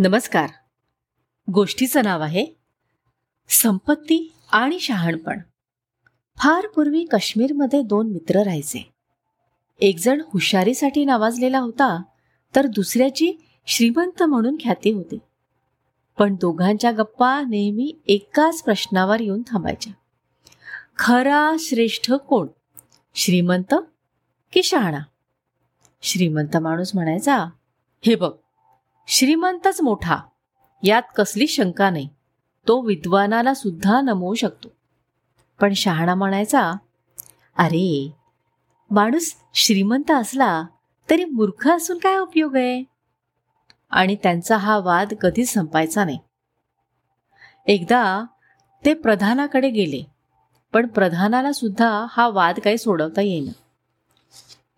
नमस्कार. गोष्टीचं नाव आहे संपत्ती आणि शहाणपण. फार पूर्वी काश्मीरमध्ये दोन मित्र राहायचे. एकजण हुशारीसाठी नावाजलेला होता तर दुसऱ्याची श्रीमंत म्हणून ख्याती होती. पण दोघांच्या गप्पा नेहमी एकाच प्रश्नावर येऊन थांबायच्या. खरा श्रेष्ठ कोण? श्रीमंत की शहाणा? श्रीमंत माणूस म्हणायचा हे बघ श्रीमंतच मोठा. यात कसली शंका नाही. तो विद्वानाला सुद्धा नमवू शकतो. पण शहाणा म्हणायचा अरे माणूस श्रीमंत असला तरी मूर्ख असून काय उपयोग आहे? आणि त्यांचा हा वाद कधीच संपायचा नाही. एकदा ते प्रधानाकडे गेले पण प्रधानाला सुद्धा हा वाद काही सोडवता येईना.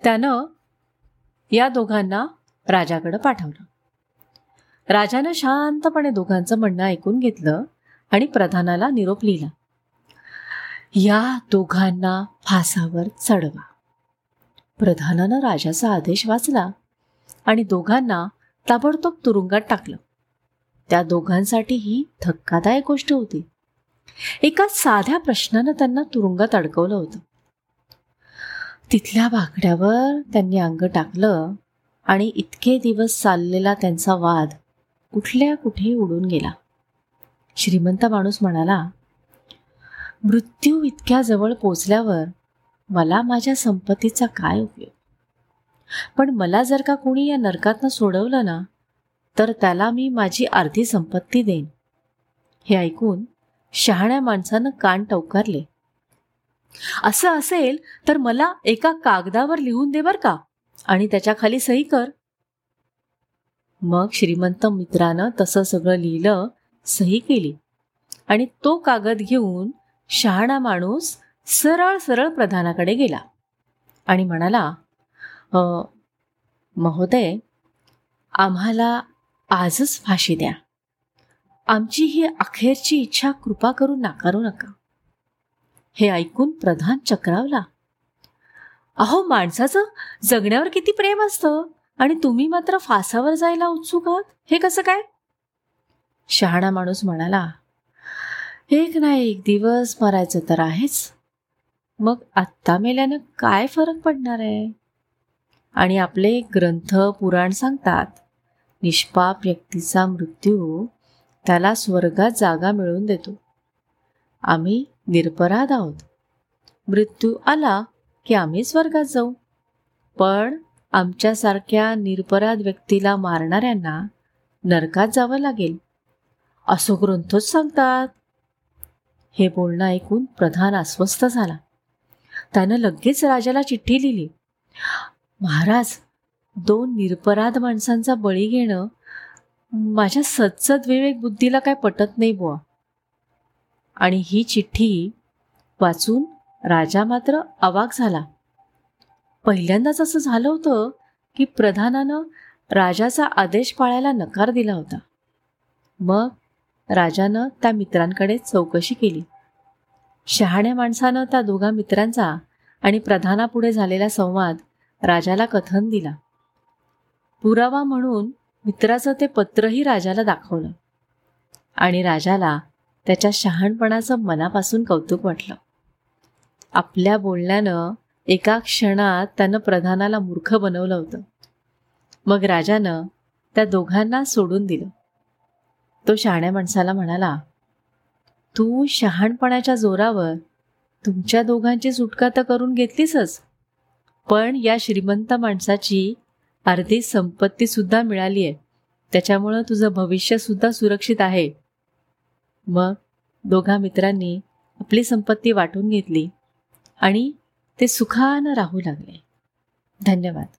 त्यानं या दोघांना राजाकडे पाठवलं. राजानं शांतपणे दोघांचं म्हणणं ऐकून घेतलं आणि प्रधानाला निरोप लिहिला. या दोघांना फासावर चढवा. प्रधानानं राजाचा आदेश वाचला आणि दोघांना ताबडतोब तुरुंगात टाकलं. त्या दोघांसाठी ही धक्कादायक गोष्ट होती. एका साध्या प्रश्नानं त्यांना तुरुंगात अडकवलं होतं. तिथल्या बाकड्यावर त्यांनी अंग टाकलं आणि इतके दिवस चाललेला त्यांचा वाद कुठल्या कुठे उडून गेला. श्रीमंत माणूस म्हणाला मृत्यू इतक्या जवळ पोचल्यावर मला माझ्या संपत्तीचा काय उपयोग? पण मला जर का कोणी या नरकातनं सोडवलं ना तर त्याला मी माझी अर्धी संपत्ती देईन. हे ऐकून शहाण्या माणसानं कान टवकारले. असं असेल तर मला एका कागदावर लिहून दे बर का आणि त्याच्याखाली सही कर. मग श्रीमंत मित्रानं तसं सगळं लिहिलं सही केली. आणि तो कागद घेऊन शहाणा माणूस सरळ सरळ प्रधानाकडे गेला. आणि म्हणाला महोदय आम्हाला आजच फाशी द्या. आमची ही अखेरची इच्छा कृपा करून नाकारू नका. हे ऐकून प्रधान चक्रावला. अहो माणसाचं जगण्यावर किती प्रेम असतं. आणि तुम्ही मात्र फासावर जायला उत्सुक आहात? हे कसं काय? शहाणा माणूस म्हणाला एक ना एक दिवस मरायचं तर आहेच. मग आत्ता मेल्यानं काय फरक पडणार आहे? आणि आपले ग्रंथ पुराण सांगतात निष्पाप व्यक्तीचा मृत्यू त्याला स्वर्गात जागा मिळवून देतो. आम्ही निरपराध आहोत. मृत्यू आला की आम्ही स्वर्गात जाऊ. पण आमच्यासारख्या निरपराध व्यक्तीला मारणाऱ्यांना नरकात जावं लागेल. असं ग्रंथच सांगतात. हे बोलणं ऐकून प्रधान अस्वस्थ झाला. त्यानं लगेच राजाला चिठ्ठी लिहिली. महाराज दोन निरपराध माणसांचा बळी घेणं माझ्या सत्सद विवेक बुद्धीला काय पटत नाही बुवा. आणि ही चिठ्ठी वाचून राजा मात्र अवाक झाला. पहिल्यांदाच असं झालं होतं की प्रधानानं राजाचा आदेश पाळायला नकार दिला होता. मग राजानं त्या मित्रांकडे चौकशी केली. शहाण्या माणसानं त्या दोघा मित्रांचा आणि प्रधानापुढे झालेला संवाद राजाला कथन दिला. पुरावा म्हणून मित्राचं ते पत्रही राजाला दाखवलं आणि राजाला त्याच्या शहाणपणाचं मनापासून कौतुक वाटलं. आपल्या बोलण्यानं एका क्षणात त्यानं प्रधानाला मूर्ख बनवलं होतं. मग राजानं त्या दोघांना सोडून दिलं. तो शहाण्या माणसाला म्हणाला तू शहाणपणाच्या जोरावर तुमच्या दोघांची सुटका तर करून घेतलीसच पण या श्रीमंत माणसाची अर्धी संपत्ती सुद्धा मिळाली आहे. त्याच्यामुळं तुझं भविष्य सुद्धा सुरक्षित आहे. मग दोघा मित्रांनी आपली संपत्ती वाटून घेतली आणि ते सुखानं राहू लागले. धन्यवाद.